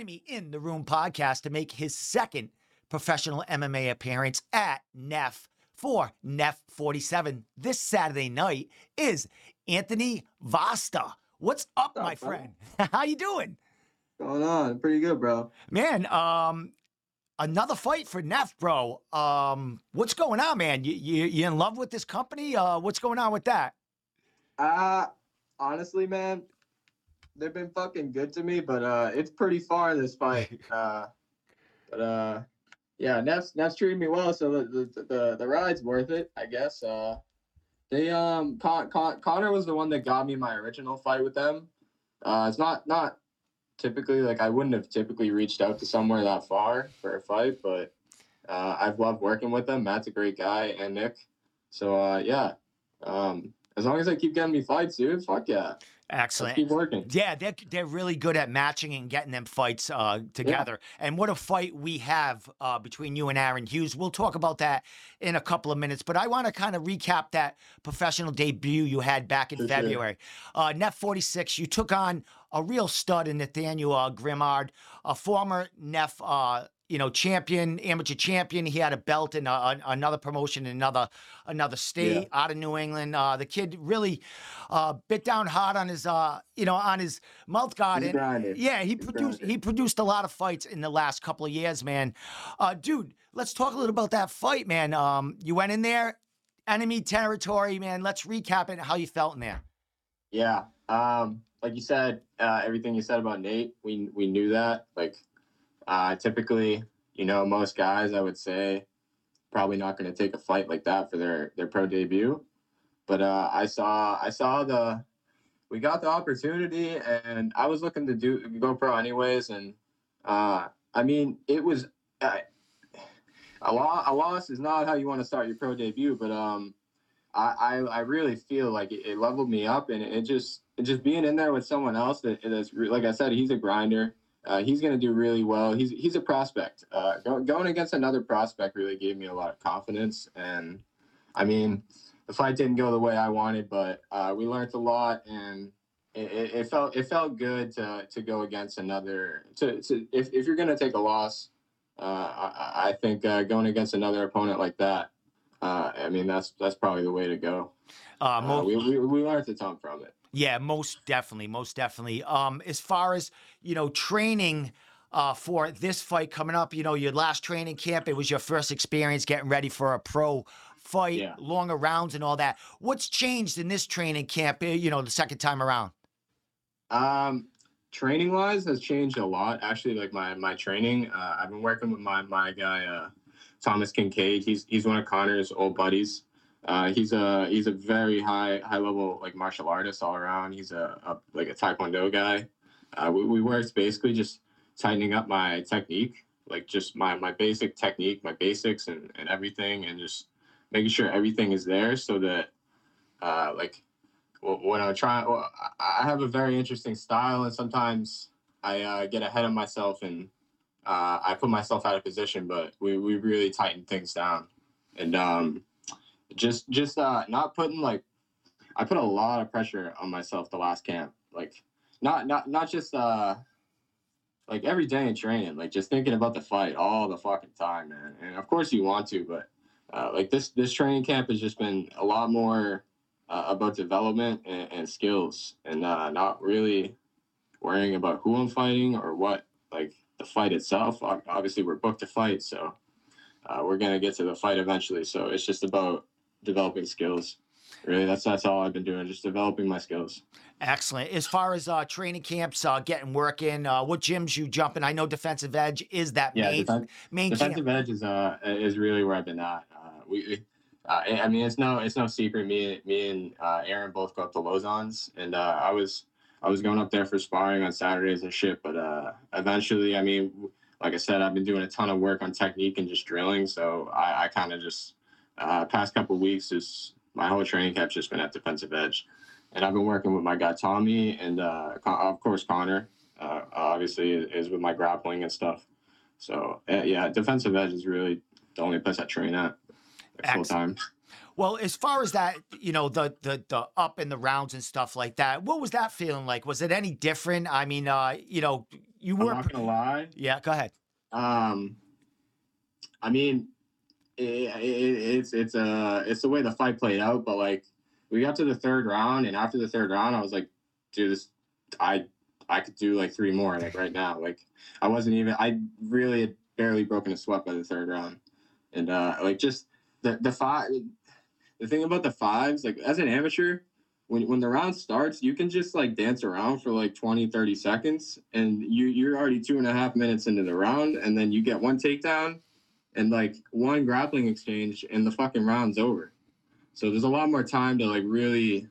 joining me in the room podcast to make his second professional MMA appearance at NEF for NEF 47 this Saturday night is Anthony Vasta. What's up, What's up, my bro? friend? How you doing? Going on, pretty good, bro. Man, um, another fight for Neff, bro. Um, what's going on, man? You, you you in love with this company? Uh, what's going on with that? Uh honestly, man, they've been fucking good to me, but uh, it's pretty far this fight. uh, but uh, yeah, Neff's Neff's treating me well, so the the the, the ride's worth it, I guess. Uh, they um, Con- Con- Connor was the one that got me my original fight with them. Uh, it's not not typically like I wouldn't have typically reached out to somewhere that far for a fight, but uh, I've loved working with them. Matt's a great guy, and Nick. So uh, yeah, um, as long as I keep getting me fights, dude, fuck yeah, let's Excellent. keep working. Yeah, they're they're really good at matching and getting them fights uh, together. And what a fight we have uh, between you and Aaron Hughes. We'll talk about that in a couple of minutes. But I want to kind of recap that professional debut you had back in For sure. February. Uh, NEF 46, you took on a real stud in Nathaniel uh, Grimard, a former NEF uh, you know, champion, amateur champion. He had a belt in a, a- another promotion in another another state out of New England. Uh, the kid really uh, bit down hard on his, uh, you know, on his mouth guard. He's and- yeah, he He's produced he produced a lot of fights in the last couple of years, man. Uh, dude, let's talk a little about that fight, man. Um, you went in there, enemy territory, man. Let's recap it. How you felt in there? Yeah. Um, like you said, uh, everything you said about Nate, we we knew that. Like, uh, typically, you know, most guys, I would say, probably not going to take a fight like that for their their pro debut. But uh, I saw I saw the we got the opportunity, and I was looking to do go pro anyways. And uh, I mean, it was uh, a loss. A loss is not how you want to start your pro debut, but um, I, I, I really feel like it, it leveled me up and it just it just being in there with someone else that that's like I said he's a grinder uh, he's gonna do really well he's he's a prospect uh, go, going against another prospect really gave me a lot of confidence and I mean the fight didn't go the way I wanted but uh, we learned a lot and it, it, it felt it felt good to to go against another to, to if, if you're gonna take a loss uh, I, I think uh, going against another opponent like that uh, I mean, that's that's probably the way to go. We, we we learned a ton from it. Yeah, most definitely, most definitely. Um, as far as you know, training uh, for this fight coming up, you know, your last training camp, it was your first experience getting ready for a pro fight, Yeah. longer rounds and all that. What's changed in this training camp? uh, You know, the second time around. Um, training wise has changed a lot. Actually, like my my training, uh, I've been working with my my guy uh, Thomas Kincaid. He's he's one of Connor's old buddies. Uh, he's a he's a very high high level like martial artist all around. He's a, a like a taekwondo guy. Uh, we we worked basically just tightening up my technique, like just my my basic technique, my basics and and everything, and just making sure everything is there so that uh, like when I'm trying, well, I I have a very interesting style, and sometimes I uh, get ahead of myself and uh, I put myself out of position. But we, we really tightened things down, and um, just just uh, not putting like I put a lot of pressure on myself the last camp, like not not not just uh, like every day in training, like just thinking about the fight all the fucking time, man. And of course you want to, but uh, like this this training camp has just been a lot more uh, about development and, and skills and uh, not really worrying about who I'm fighting or what like the fight itself. Obviously, we're booked to fight, so uh, we're gonna get to the fight eventually. So it's just about developing skills. Really, that's that's all I've been doing, just developing my skills. Excellent. As far as uh, training camps, uh, getting work in, uh, what gyms you jump in? I know Defensive Edge is that Yeah, main defen- main camp. defensive edge is uh is really where I've been at. Uh, we, uh, I I mean, it's no it's no secret. Me me and uh, Aaron both go up to Lauzon's, and uh, I was I was going up there for sparring on Saturdays and shit. But uh, eventually, I mean, like I said, I've been doing a ton of work on technique and just drilling. So I, I kind of just uh, past couple weeks is my whole training camp's just been at defensive edge, and I've been working with my guy Tommy and uh, of course Connor. Uh, obviously, is with my grappling and stuff. So uh, yeah, defensive edge is really the only place I train at like, full time. Well, as far as that, you know, the the the up and the rounds and stuff like that, what was that feeling like? Was it any different? I mean, uh, you know, you I'm were not gonna lie. yeah, go ahead. Um, I mean, it, it, it's it's uh it's the way the fight played out, but like we got to the third round, and after the third round, I was like, dude, this I I could do like three more like right now. Like I wasn't even I really had barely broken a sweat by the third round, and uh like just the the five the thing about the fives like as an amateur. When, when the round starts, you can just like dance around for like 20, 30 seconds, and you you're already two and a half minutes into the round, and then you get one takedown, and like one grappling exchange, and the fucking round's over. So there's a lot more time to like really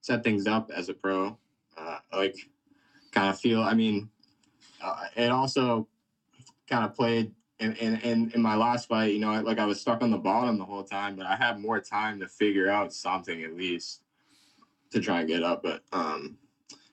set things up as a pro. Uh, like kind of feel. I mean, uh, it also kind of played in, in in my last fight. You know, like I was stuck on the bottom the whole time, but I had more time to figure out something at least to try and get up. But um,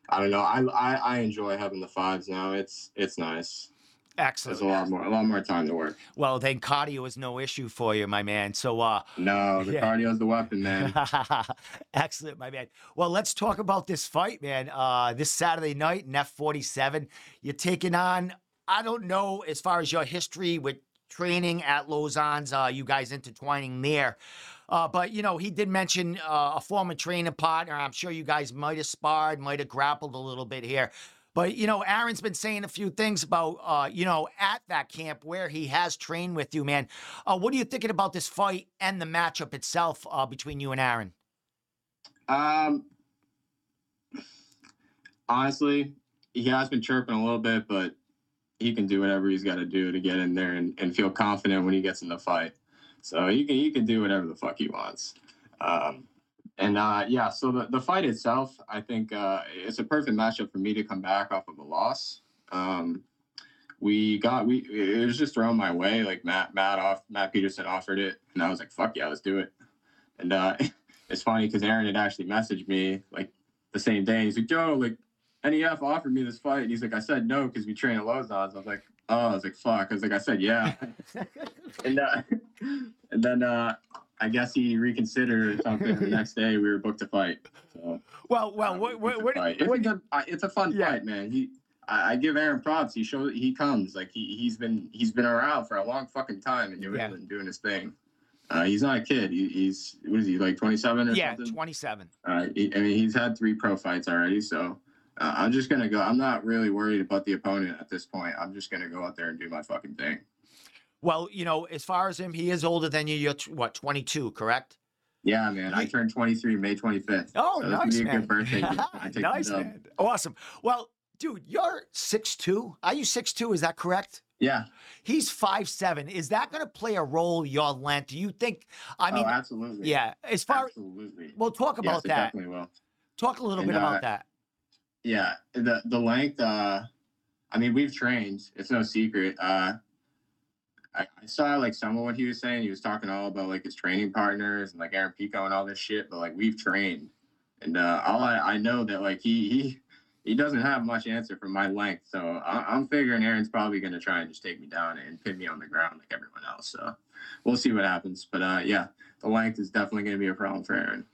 I don't know. I I, I enjoy having the fives now. It's it's nice. Excellent. There's a lot more a lot more time to work. Well, then cardio is no issue for you, my man. So, uh, No, the Yeah. cardio's the weapon, man. Excellent, my man. Well, let's talk about this fight, man. Uh, this Saturday night NEF 47, you're taking on, I don't know, as far as your history with training at Lauzon's, uh, you guys intertwining there. Uh, but, you know, he did mention uh, a former training partner. I'm sure you guys might have sparred, might have grappled a little bit here. But, you know, Aaron's been saying a few things about, uh, you know, at that camp where he has trained with you, man. Uh, what are you thinking about this fight and the matchup itself uh, between you and Aaron? Um, honestly, he has been chirping a little bit, but he can do whatever he's got to do to get in there and, and feel confident when he gets in the fight. So he can he can do whatever the fuck he wants. Um, and uh, yeah, so the, the fight itself, I think uh, it's a perfect matchup for me to come back off of a loss. Um, we got we it was just thrown my way. Like Matt Matt off Matt Peterson offered it, and I was like, fuck yeah, let's do it. And uh, it's funny because Aaron had actually messaged me like the same day. He's like, Joe, like NEF offered me this fight. And he's like, I said no because we train at Lauzon's. I was like, oh, I was like, fuck. I was like, I said yeah. and uh, and then uh, I guess he reconsidered something. the next day we were booked to fight. So well, well, uh, what, what, what, fight. It's, a uh, it's a fun Yeah. fight, man. He. I I give Aaron props. He shows he comes like he he's been he's been around for a long fucking time in New Yeah. England doing his thing. Uh, he's not a kid. He, he's what is he like twenty seven or yeah, something? 27. Uh, he, I mean, he's had three pro fights already, so uh, I'm just gonna go. I'm not really worried about the opponent at this point. I'm just gonna go out there and do my fucking thing. Well, you know, as far as him, he is older than you. You're, t- what, 22, correct? Yeah, man. I turned 23 May 25th. Oh, So nice, be a man. good birthday gift I take nice, man. Awesome. Well, dude, you're 6'2". Are you 6'2"? Is that correct? Yeah. He's five seven. Is that going to play a role, your length? Do you think, I mean, oh, absolutely. yeah, as far, absolutely. We'll talk yes, about it that. definitely will. Talk a little And, bit about uh, that. Yeah, the the length. Uh, I mean, we've trained. It's no secret. Uh, I, I saw like some of what he was saying. He was talking all about like his training partners and like Aaron Pico and all this shit. But like we've trained, and uh, all I, I know that like he he he doesn't have much answer for my length. So I, I'm figuring Aaron's probably gonna try and just take me down and pin me on the ground like everyone else. So we'll see what happens. But uh, yeah, the length is definitely gonna be a problem for Aaron.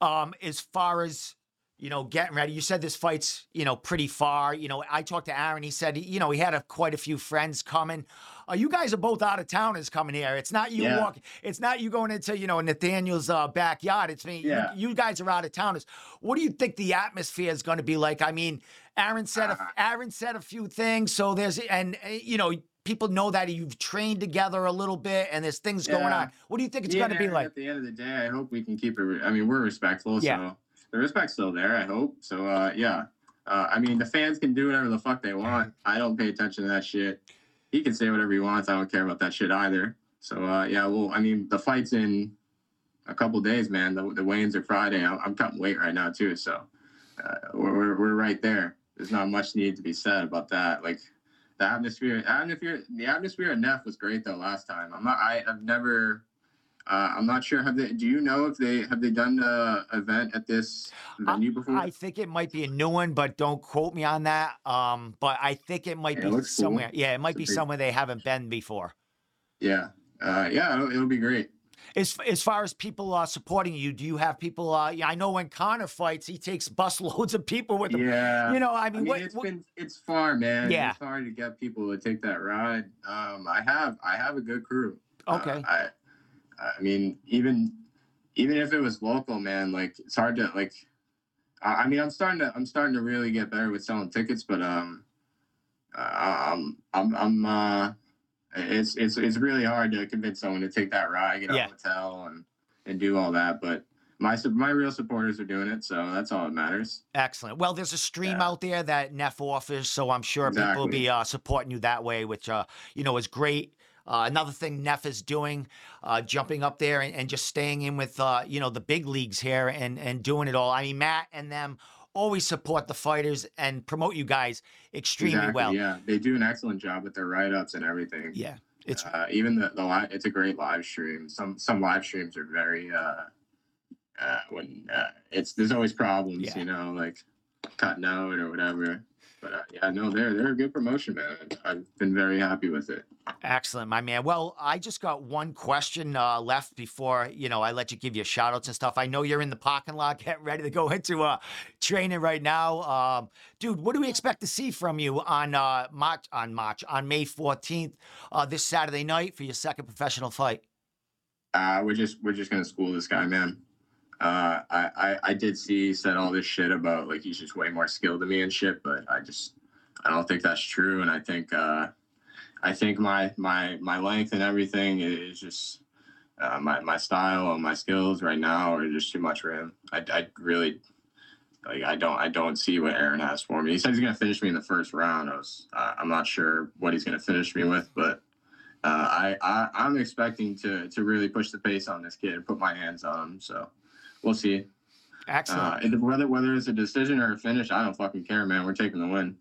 Um, as far as you know, getting ready. You said this fight's you know pretty far. You know, I talked to Aaron. He said you know he had a, quite a few friends coming. Uh, you guys are both out of towners coming here. It's not you Yeah. walking. It's not you going into you know Nathaniel's uh, backyard. It's me. you- Yeah. You, guys are out of towners. What do you think the atmosphere is going to be like? I mean, Aaron said a, Uh, Aaron said a few things. So there's and uh, you know. People know that you've trained together a little bit, and there's things going on. What do you think it's going to be like? At the end of the day, I hope we can keep it. re- I mean, we're respectful, Yeah. so the respect's still there. I hope. So, uh, yeah. Uh, I mean, the fans can do whatever the fuck they want. I don't pay attention to that shit. He can say whatever he wants. I don't care about that shit either. So, uh, yeah. Well, I mean, the fight's in a couple days, man. The, the weigh-ins are Friday. I'm, I'm cutting weight right now too, so uh, we're, we're we're right there. There's not much need to be said about that. Like the atmosphere, atmosphere, the atmosphere at Neff was great though last time. I'm not. I, I've never. Uh, I'm not sure. Have they? Do you know if they have they done the event at this venue before? I think it might be a new one, but don't quote me on that. Um, but I think it might Yeah, it be cool. somewhere. Yeah, it might It's be big- somewhere they haven't been before. yeah. Uh, yeah. It'll, it'll be great. As as far as people uh, supporting you, do you have people? Uh, yeah, I know when Connor fights, he takes busloads of people with him. Yeah. You know, I I mean, mean, what, it's what- been it's far, man. Yeah. It's hard to get people to take that ride. Um, I have I have a good crew. Uh, okay, I I mean, even even if it was local, man, like it's hard to like. I, I mean, I'm starting to I'm starting to really get better with selling tickets, but um, I'm I'm I'm uh, it's it's it's really hard to convince someone to take that ride, get Yeah. a hotel, and and do all that. But my my real supporters are doing it, so that's all that matters. excellent. Well, there's a stream Yeah. out there that Neff offers, so I'm sure people will be uh, supporting you that way, which uh, you know is great. Uh, another thing Neff is doing, uh, jumping up there and, and just staying in with uh, you know the big leagues here and and doing it all. I mean, Matt and them always support the fighters and promote you guys extremely Exactly, well. Yeah, they do an excellent job with their write ups and everything. Yeah, it's uh, even the, the live, it's a great live stream. Some some live streams are very uh, uh, when uh, it's there's always problems, Yeah. you know, like cutting out or whatever. But uh, yeah, no, they're they're a good promotion, man. I've been very happy with it. Excellent, my man. Well, I just got one question uh, left before you know I let you give your shout outs and stuff. I know you're in the parking lot getting ready to go into uh, training right now, um, dude. What do we expect to see from you on uh, March on March on May 14th uh, this Saturday night for your second professional fight? Uh, we're just we're just gonna school this guy, man. Uh, I, I did see said all this shit about like he's just way more skilled than me and shit, but I just I don't think that's true, and I think uh, I think my my my length and everything is just uh, my my style and my skills right now are just too much for him. I I really like I don't I don't see what Aaron has for me. He said he's gonna finish me in the first round. I was uh, I'm not sure what he's gonna finish me with, but uh, I, I I'm expecting to to really push the pace on this kid and put my hands on him. So we'll see. Excellent. Uh, whether whether it's a decision or a finish, I don't fucking care, man. We're taking the win.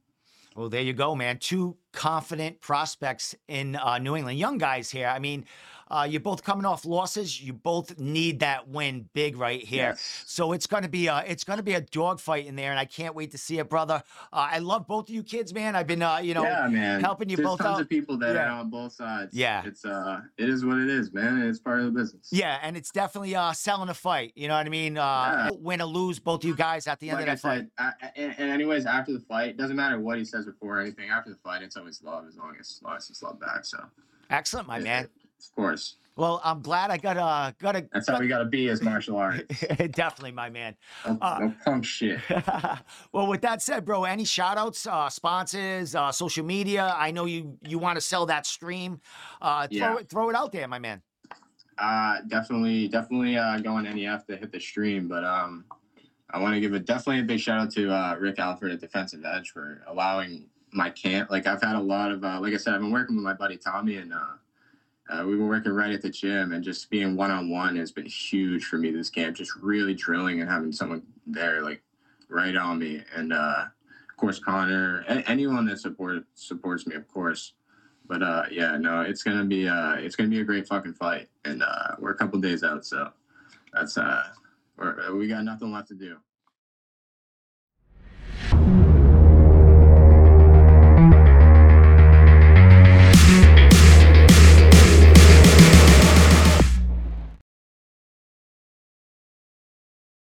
Well, there you go, man. Two confident prospects in uh, New England, young guys here. I mean, uh, you're both coming off losses. You both need that win big right here. Yes. So it's gonna be a it's gonna be a dogfight in there, and I can't wait to see it, brother. Uh, I love both of you kids, man. I've been uh, you know yeah, man. helping you There's both tons out. of people that Yeah. are on both sides. Yeah. It's uh, it is what it is, man. It's part of the business. yeah, and it's definitely uh, selling a fight. You know what I mean? Uh, Yeah. Win or lose, both of you guys at the end Like of the fight. I, and, and anyways, after the fight, doesn't matter what he says before or anything. After the fight, it's always love as long as, as long as it's love back. So, Excellent, my man. Of course, Well, I'm glad I got a got a that's how we gotta be as martial arts. definitely, my man. No, Uh, no punk shit. well, with that said, bro, any shout outs, uh, sponsors, uh, social media? I know you you want to sell that stream. Uh, throw Yeah. it throw it out there, my man. Uh, definitely, definitely uh, going NEF to hit the stream. But um, I want to give a definitely a big shout out to uh, Rick Alfred at Defensive Edge for allowing my camp. Like I've had a lot of, uh, like I said, I've been working with my buddy Tommy, and uh, uh, we were working right at the gym, and just being one on one has been huge for me this camp. Just really drilling and having someone there, like right on me, and uh, of course Connor, a- anyone that support supports me, of course. But uh, yeah, no, it's gonna be uh, it's gonna be a great fucking fight, and uh, we're a couple days out, so that's uh, we're, we got nothing left to do.